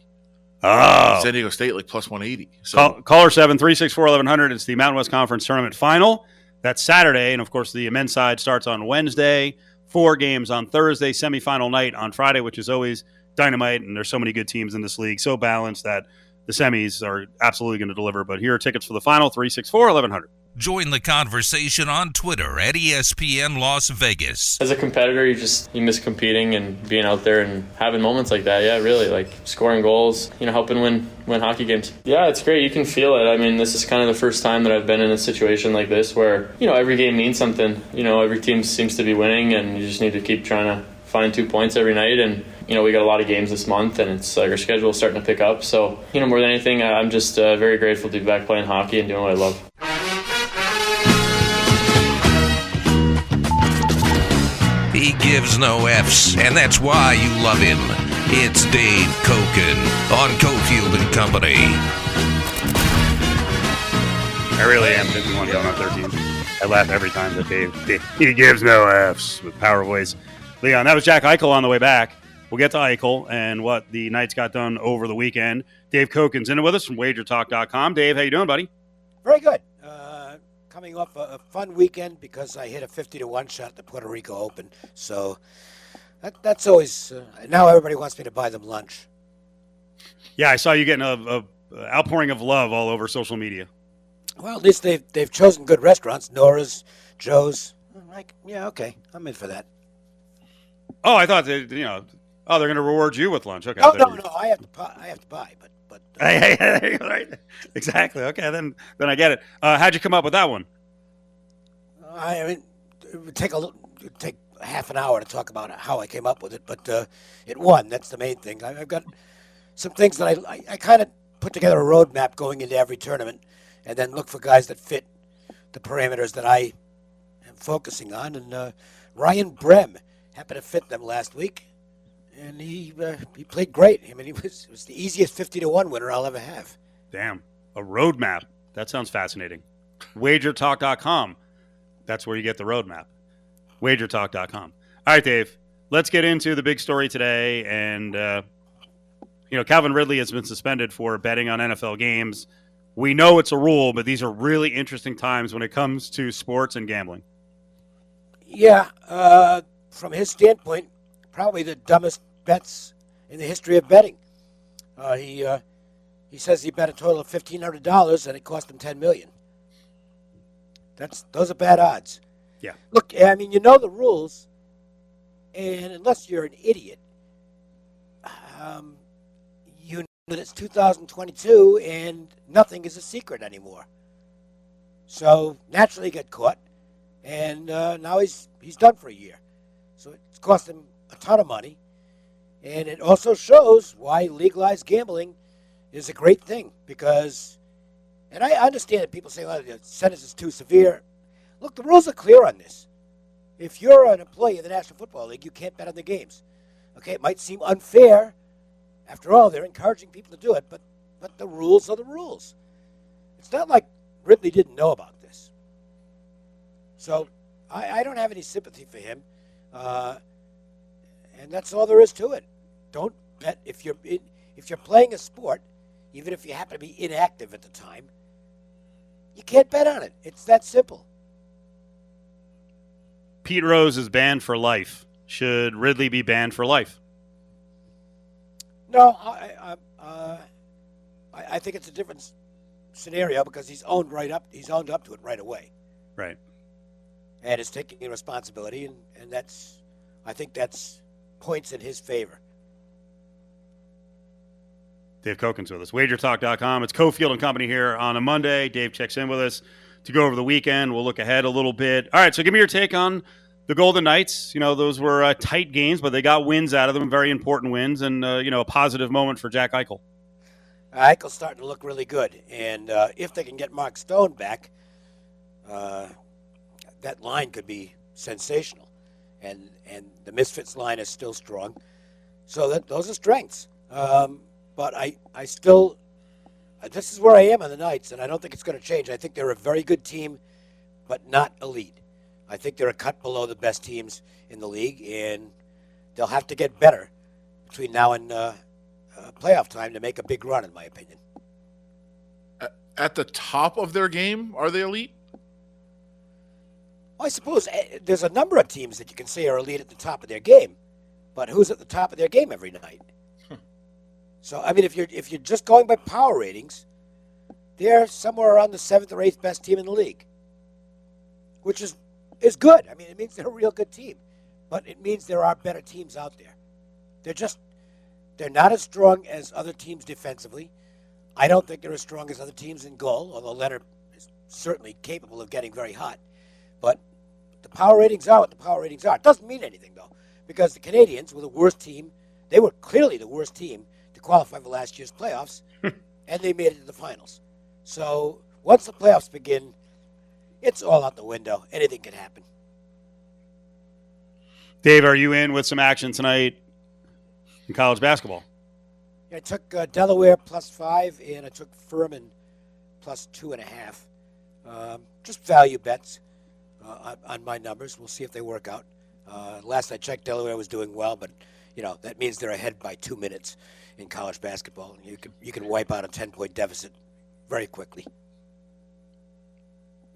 [SPEAKER 3] Oh.
[SPEAKER 4] San Diego State like plus 180. So
[SPEAKER 3] Call, caller 7 364 1100. It's the Mountain West Conference Tournament Final. That's Saturday. And of course, the men's side starts on Wednesday. Four games on Thursday, semifinal night on Friday, which is always dynamite. And there's so many good teams in this league, so balanced that the semis are absolutely going to deliver. But here are tickets for the final 364 1100.
[SPEAKER 1] Join the conversation on Twitter at ESPN Las Vegas.
[SPEAKER 7] As a competitor, you just you miss competing and being out there and having moments like that. Yeah, really, like scoring goals, you know, helping win win hockey games. Yeah, it's great. You can feel it. I mean, this is kind of the first time that I've been in a situation like this where you know every game means something. You know, every team seems to be winning, and you just need to keep trying to find two points every night. And you know, we got a lot of games this month, and it's like our schedule is starting to pick up. So you know, more than anything, I'm just uh, very grateful to be back playing hockey and doing what I love.
[SPEAKER 1] He gives no F's, and that's why you love him. It's Dave Cokin on Cofield and Company.
[SPEAKER 3] I really am 51 Donut 13. I laugh every time that Dave, *laughs* he gives no F's with power voice. Leon, that was Jack Eichel on the way back. We'll get to Eichel and what the Knights got done over the weekend. Dave Cokin's in it with us from WagerTalk.com. Dave, how you doing, buddy?
[SPEAKER 8] Very good. Coming off a, a, fun weekend because I hit a 50 to 1 shot at the Puerto Rico Open. So that, that's always, uh, now everybody wants me to buy them lunch.
[SPEAKER 3] Yeah, I saw you getting a, a outpouring of love all over social media.
[SPEAKER 8] Well, at least they've they've chosen good restaurants. Nora's, Joe's. I'm like, yeah, okay, I'm in for that.
[SPEAKER 3] Oh, I thought they, you know, oh, they're going to reward you with lunch. Okay.
[SPEAKER 8] Oh no, no, I have to buy. I have to buy, but but.
[SPEAKER 3] Uh, hey, *laughs* hey, right. Exactly. Okay, then then I get it. Uh, how'd you come up with that one?
[SPEAKER 8] I mean, it would take a little, take half an hour to talk about how I came up with it, but uh, it won. That's the main thing. I, have got some things that I I, I kind of put together a roadmap going into every tournament and then look for guys that fit the parameters that I am focusing on. And uh, Ryan Brehm happened to fit them last week, and he uh, he played great. I mean, he was was the easiest fifty to one winner I'll ever have.
[SPEAKER 3] Damn, a roadmap. That sounds fascinating. WagerTalk.com. That's where you get the roadmap. WagerTalk.com. All right, Dave. Let's get into the big story today. And, uh, you know, Calvin Ridley has been suspended for betting on NFL games we know it's a rule, but these are really interesting times when it comes to sports and gambling.
[SPEAKER 8] Yeah, uh, from his standpoint, probably the dumbest bets in the history of betting. Uh, he uh, he says he bet a total of fifteen hundred dollars and it cost him ten million. That's those are bad odds.
[SPEAKER 3] Yeah.
[SPEAKER 8] Look, I mean, you know the rules, and unless you're an idiot, um, you know that it's 2022 and nothing is a secret anymore. So naturally, he got caught, and uh, now he's he's done for a year. So it's cost him a ton of money, and it also shows why legalized gambling is a great thing because, and I understand that people say, "Well, the sentence is too severe." Look, the rules are clear on this. If you're an employee of the National Football League, you can't bet on the games. Okay, it might seem unfair after all, they're encouraging people to do it, but, but the rules are the rules. It's not like Ridley didn't know about this. So I, I don't have any sympathy for him. Uh, and that's all there is to it. Don't bet if you're in, if you're playing a sport, even if you happen to be inactive at the time, you can't bet on it. It's that simple.
[SPEAKER 3] Pete Rose is banned for life. Should Ridley be banned for life?
[SPEAKER 8] No, I, I, uh, I, I think it's a different scenario because he's owned right up. He's owned up to it right away.
[SPEAKER 3] Right.
[SPEAKER 8] And is taking responsibility, and, and that's, I think that's points in his favor.
[SPEAKER 3] Dave Cokin's with us. WagerTalk.com. It's Cofield and Company here on a Monday. Dave checks in with us to go over the weekend. We'll look ahead a little bit. All right, so give me your take on the Golden Knights, you know, those were uh, tight games, but they got wins out of them, very important wins, and uh, you know, a positive moment for Jack Eichel.
[SPEAKER 8] Eichel's starting to look really good, and uh, if they can get Mark Stone back, uh, that line could be sensational, and and the Misfits line is still strong, so that those are strengths. Um, but I I still, uh, this is where I am on the Knights, and I don't think it's going to change. I think they're a very good team, but not elite. I think they're a cut below the best teams in the league, and they'll have to get better between now and uh, uh, playoff time to make a big run, in my opinion.
[SPEAKER 4] At the top of their game, are they elite?
[SPEAKER 8] Well, I suppose uh, there's a number of teams that you can say are elite at the top of their game, but who's at the top of their game every night? So, I mean, if you're if you're just going by power ratings, they're somewhere around the seventh or eighth best team in the league, which is is good. I mean, it means they're a real good team, but it means there are better teams out there. They're just they're not as strong as other teams defensively. I don't think they're as strong as other teams in goal, although Lehner is certainly capable of getting very hot. But the power ratings are what the power ratings are. It doesn't mean anything though, because the Canadiens were the worst team. They were clearly the worst team qualify for last year's playoffs, *laughs* and they made it to the finals. So once the playoffs begin, it's all out the window. Anything can happen.
[SPEAKER 3] Dave, are you in with some action tonight? in college basketball.
[SPEAKER 8] I took uh, Delaware plus five, and I took Furman plus two and a half. Um, just value bets uh, on, on, my numbers. We'll see if they work out. Uh, last I checked, Delaware was doing well, but you know that means they're ahead by two minutes in college basketball. You can you can wipe out a ten point deficit very quickly.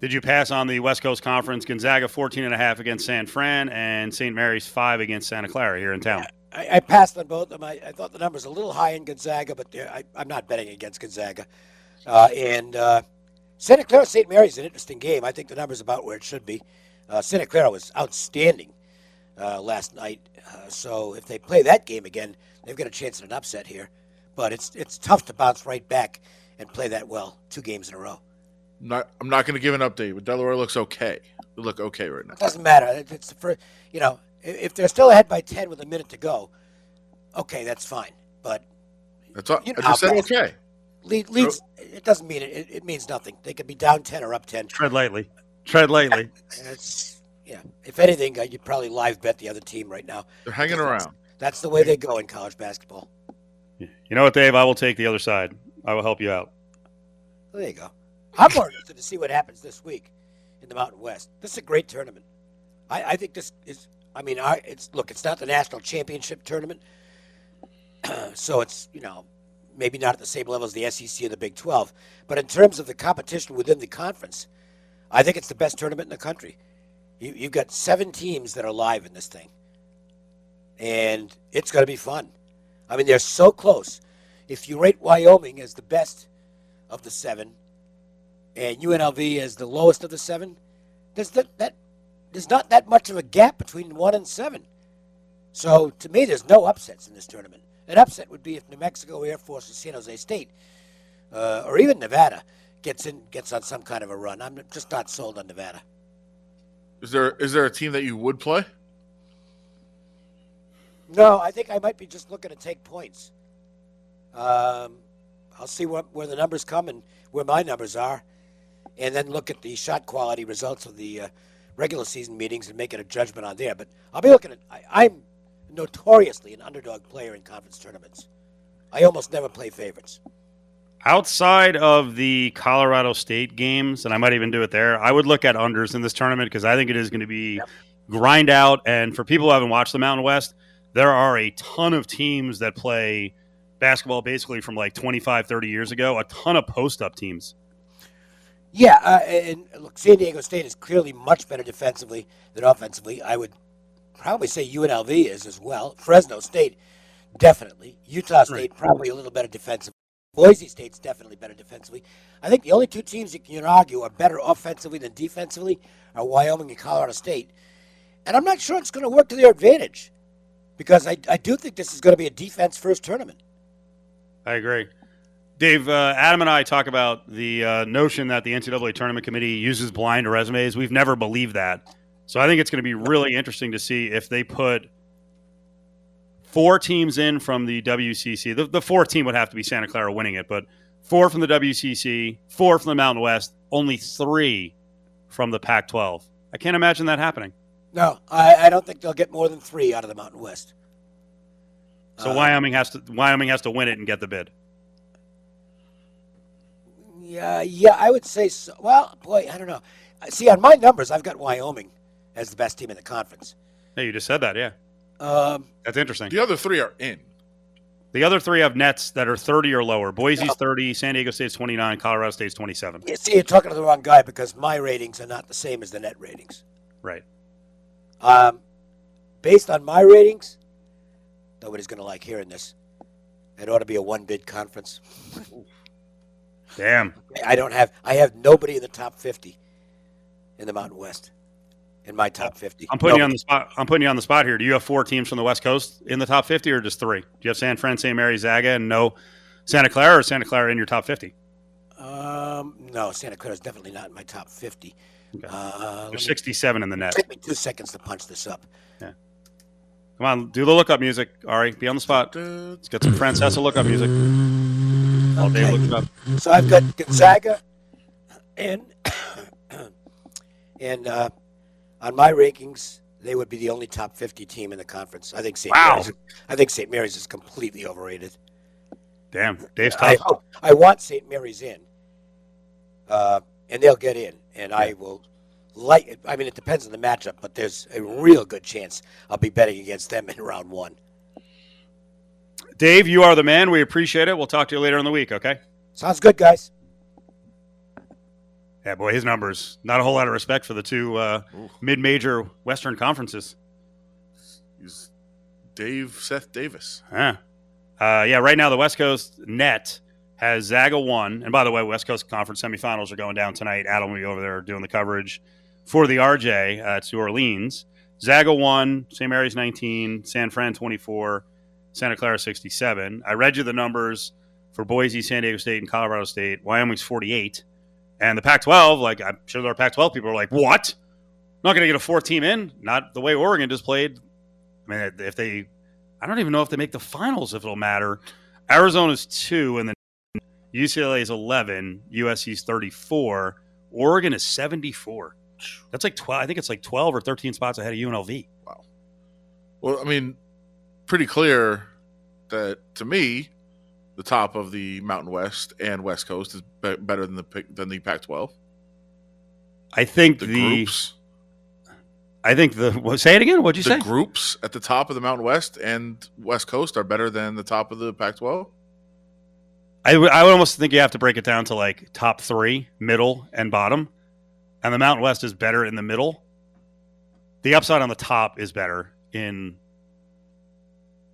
[SPEAKER 3] Did you pass on the West Coast Conference? Gonzaga 14 and a half against San Fran and St. Mary's 5 against Santa Clara here in town.
[SPEAKER 8] I, I passed on both of them. I, I, thought the numbers a little high in Gonzaga, but I, am not betting against Gonzaga. Uh, and uh, Santa Clara St. Mary's an interesting game. I think the number's about where it should be. Uh, Santa Clara was outstanding uh, last night. Uh, so if they play that game again, they've got a chance at an upset here. But it's it's tough to bounce right back and play that well two games in a row.
[SPEAKER 4] Not, I'm not going to give an update, but Delaware looks okay. They look okay right now.
[SPEAKER 8] It doesn't matter. It's the first, you know, if they're still ahead by ten with a minute to go, okay, that's fine. But
[SPEAKER 4] that's all. You know, I just said okay.
[SPEAKER 8] Lead, leads. It doesn't mean it, it. means nothing. They could be down ten or up ten.
[SPEAKER 3] Tread lightly. Tread lightly. *laughs*
[SPEAKER 8] it's yeah. If anything, uh, you'd probably live bet the other team right now.
[SPEAKER 4] They're hanging around. That's,
[SPEAKER 8] the way they go in college basketball.
[SPEAKER 3] You know what, Dave? I will take the other side. I will help you out.
[SPEAKER 8] There you go. I'm more interested to see what happens this week in the Mountain West. This is a great tournament. I, I think this is. I mean, I, it's look. It's not the national championship tournament, *clears throat* so it's you know maybe not at the same level as the SEC or the Big 12, but in terms of the competition within the conference, I think it's the best tournament in the country. You, you've got seven teams that are live in this thing, and it's going to be fun. I mean, they're so close. If you rate Wyoming as the best of the seven, and UNLV as the lowest of the seven, there's that, that there's not that much of a gap between one and seven. So to me, there's no upsets in this tournament. An upset would be if New Mexico Air Force or San Jose State, uh, or even Nevada, gets in gets on some kind of a run. I'm just not sold on Nevada.
[SPEAKER 4] Is there is there a team that you would play?
[SPEAKER 8] No, I think I might be just looking to take points. Um, I'll see what, where the numbers come and where my numbers are and then look at the shot quality results of the uh, regular season meetings and make it a judgment on there. But I'll be looking at. I, am notoriously an underdog player in conference tournaments. I almost never play favorites.
[SPEAKER 3] Outside of the Colorado State games, and I might even do it there, I would look at unders in this tournament because I think it is going to be yep. grind out. And for people who haven't watched the Mountain West, there are a ton of teams that play basketball basically from like 25, 30 years ago, a ton of post up teams.
[SPEAKER 8] Yeah, uh, and look, San Diego State is clearly much better defensively than offensively. I would probably say UNLV is as well. Fresno State, definitely. Utah State, probably a little better defensively. Boise State's definitely better defensively. I think the only two teams you can argue are better offensively than defensively are Wyoming and Colorado State. And I'm not sure it's going to work to their advantage because I, I do think this is going to be a defense first tournament.
[SPEAKER 3] I agree. Dave, uh, Adam and I talk about the uh, notion that the NCAA tournament committee uses blind resumes. We've never believed that. So I think it's going to be really interesting to see if they put four teams in from the WCC. The, the fourth team would have to be Santa Clara winning it, but four from the WCC, four from the Mountain West, only three from the Pac 12. I can't imagine that happening.
[SPEAKER 8] No, I, I, don't think they'll get more than three out of the Mountain West.
[SPEAKER 3] So uh, Wyoming has to Wyoming has to win it and get the bid.
[SPEAKER 8] Yeah, yeah, I would say so. Well, boy, I don't know. See, on my numbers, I've got Wyoming as the best team in the conference.
[SPEAKER 3] Hey, you just said that, yeah.
[SPEAKER 8] Um,
[SPEAKER 3] That's interesting.
[SPEAKER 4] The other three are in.
[SPEAKER 3] The other three have nets that are 30 or lower. Boise's yeah. 30, San Diego State's 29, Colorado State's 27.
[SPEAKER 8] Yeah, see, you're talking to the wrong guy because my ratings are not the same as the net ratings.
[SPEAKER 3] Right.
[SPEAKER 8] Um, based on my ratings, nobody's going to like hearing this. It ought to be a one bid conference.
[SPEAKER 3] Damn.
[SPEAKER 8] I don't have. I have nobody in the top fifty in the Mountain West. In my top fifty.
[SPEAKER 3] I'm putting nobody. you on the spot. I'm putting you on the spot here. Do you have four teams from the West Coast in the top fifty, or just three? Do you have San Fran, St. Mary, Zaga, and no Santa Clara, or Santa Clara in your top fifty?
[SPEAKER 8] Um, no, Santa Clara is definitely not in my top fifty. Okay.
[SPEAKER 3] Uh, There's 67 in the net.
[SPEAKER 8] Take me two seconds to punch this up.
[SPEAKER 3] Yeah. Come on, do the lookup music, Ari. Be on the spot. Let's get some Francesa lookup music. All day looking up.
[SPEAKER 8] So I've got Gonzaga, and *coughs* and uh, on my rankings, they would be the only top 50 team in the conference. I think St.
[SPEAKER 3] Wow.
[SPEAKER 8] Mary's. I think St. Mary's is completely overrated.
[SPEAKER 3] Damn, Dave's
[SPEAKER 8] I,
[SPEAKER 3] tough.
[SPEAKER 8] I want St. Mary's in, uh, and they'll get in, and I will. Like, I mean, it depends on the matchup, but there's a real good chance I'll be betting against them in round one.
[SPEAKER 3] Dave, you are the man. We appreciate it. We'll talk to you later in the week. Okay.
[SPEAKER 8] Sounds good, guys.
[SPEAKER 3] Yeah, boy, his numbers. Not a whole lot of respect for the two uh, mid-major Western conferences.
[SPEAKER 4] He's Dave Seth Davis.
[SPEAKER 3] Yeah. Uh, yeah, right now the West Coast net has Zaga one. And by the way, West Coast Conference semifinals are going down tonight. Adam will be over there doing the coverage for the RJ at uh, New Orleans. Zaga one, St. Mary's 19, San Fran 24, Santa Clara 67. I read you the numbers for Boise, San Diego State, and Colorado State. Wyoming's 48. And the Pac 12, like, I'm sure there are Pac 12 people are like, what? Not going to get a fourth team in? Not the way Oregon just played. I mean, if they I don't even know if they make the finals if it'll matter. Arizona's two, and then UCLA is eleven. USC's thirty-four. Oregon is seventy-four. That's like twelve. I think it's like twelve or thirteen spots ahead of UNLV. Wow.
[SPEAKER 4] Well, I mean, pretty clear that to me, the top of the Mountain West and West Coast is be- better than the Pac- than the Pac-12.
[SPEAKER 3] I think
[SPEAKER 4] The,
[SPEAKER 3] the,
[SPEAKER 4] groups,
[SPEAKER 3] I think the. What, say it again. What'd you
[SPEAKER 4] the
[SPEAKER 3] say?
[SPEAKER 4] groups at the top of the Mountain West and West Coast are better than the top of the Pac-12.
[SPEAKER 3] I would would almost think you have to break it down to like top three, middle, and bottom. And the Mountain West is better in the middle. The upside on the top is better in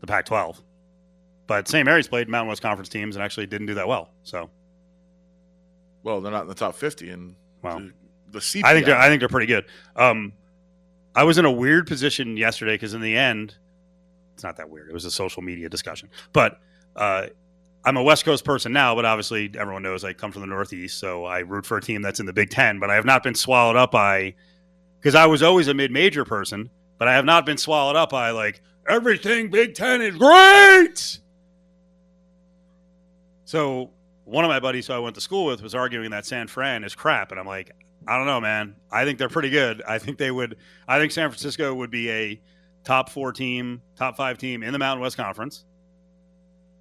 [SPEAKER 3] the Pac 12. But St. Mary's played Mountain West Conference teams and actually didn't do that well. So
[SPEAKER 4] Well, they're not in the top 50 and
[SPEAKER 3] Well,
[SPEAKER 4] the, the CPI.
[SPEAKER 3] I think they're I think they're pretty good. Um, I was in a weird position yesterday because in the end, it's not that weird. It was a social media discussion, but uh, I'm a West Coast person now. But obviously, everyone knows I come from the Northeast, so I root for a team that's in the Big Ten. But I have not been swallowed up by because I was always a mid-major person, but I have not been swallowed up by like everything Big Ten is great. So one of my buddies who I went to school with was arguing that San Fran is crap, and I'm like, I don't know, man. I think they're pretty good. I think they would. I think San Francisco would be a top four team, top five team in the Mountain West Conference,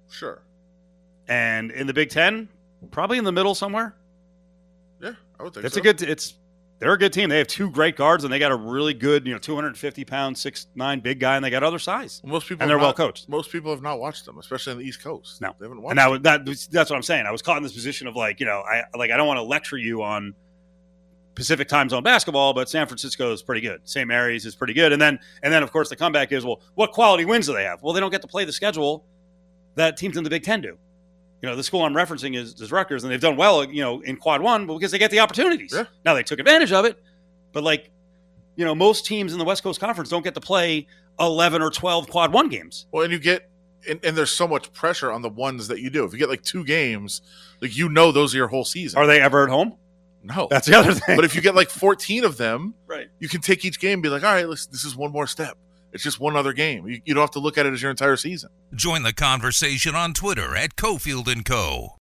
[SPEAKER 4] Sure.
[SPEAKER 3] And in the Big Ten, probably in the middle somewhere.
[SPEAKER 4] Yeah, I would think
[SPEAKER 3] It's
[SPEAKER 4] so.
[SPEAKER 3] a good. It's they're a good team. They have two great guards, and they got a really good, you know, 250 pound, six nine big guy, and they got other size,
[SPEAKER 4] Most people
[SPEAKER 3] and they're well coached.
[SPEAKER 4] Most people have not watched them, especially on the East Coast.
[SPEAKER 3] No.
[SPEAKER 4] they haven't watched.
[SPEAKER 3] And was- that that's what I'm saying. I was caught in this position of like, you know, I like I don't want to lecture you on Pacific time zone basketball, but San Francisco is pretty good. St. Mary's is pretty good. And then and then of course the comeback is, well, what quality wins do they have? Well, they don't get to play the schedule that teams in the Big Ten do. You know, the school I'm referencing is, is Rutgers, and they've done well, you know, in quad one because they get the opportunities.
[SPEAKER 4] Yeah.
[SPEAKER 3] Now they took advantage of it, but like, you know, most teams in the West Coast Conference don't get to play 11 or 12 quad one games.
[SPEAKER 4] Well, and you get, and, and there's so much pressure on the ones that you do. If you get like two games, like you know those are your whole season.
[SPEAKER 3] Are they ever at home?
[SPEAKER 4] no,
[SPEAKER 3] That's the other thing.
[SPEAKER 4] but if you get like 14 of them, *laughs*
[SPEAKER 3] right.
[SPEAKER 4] you can take each game and be like, all right, let's, this is one more step. It's just one other game. You, you don't have to look at it as your entire season.
[SPEAKER 1] Join the conversation on Twitter at Cofield and Co.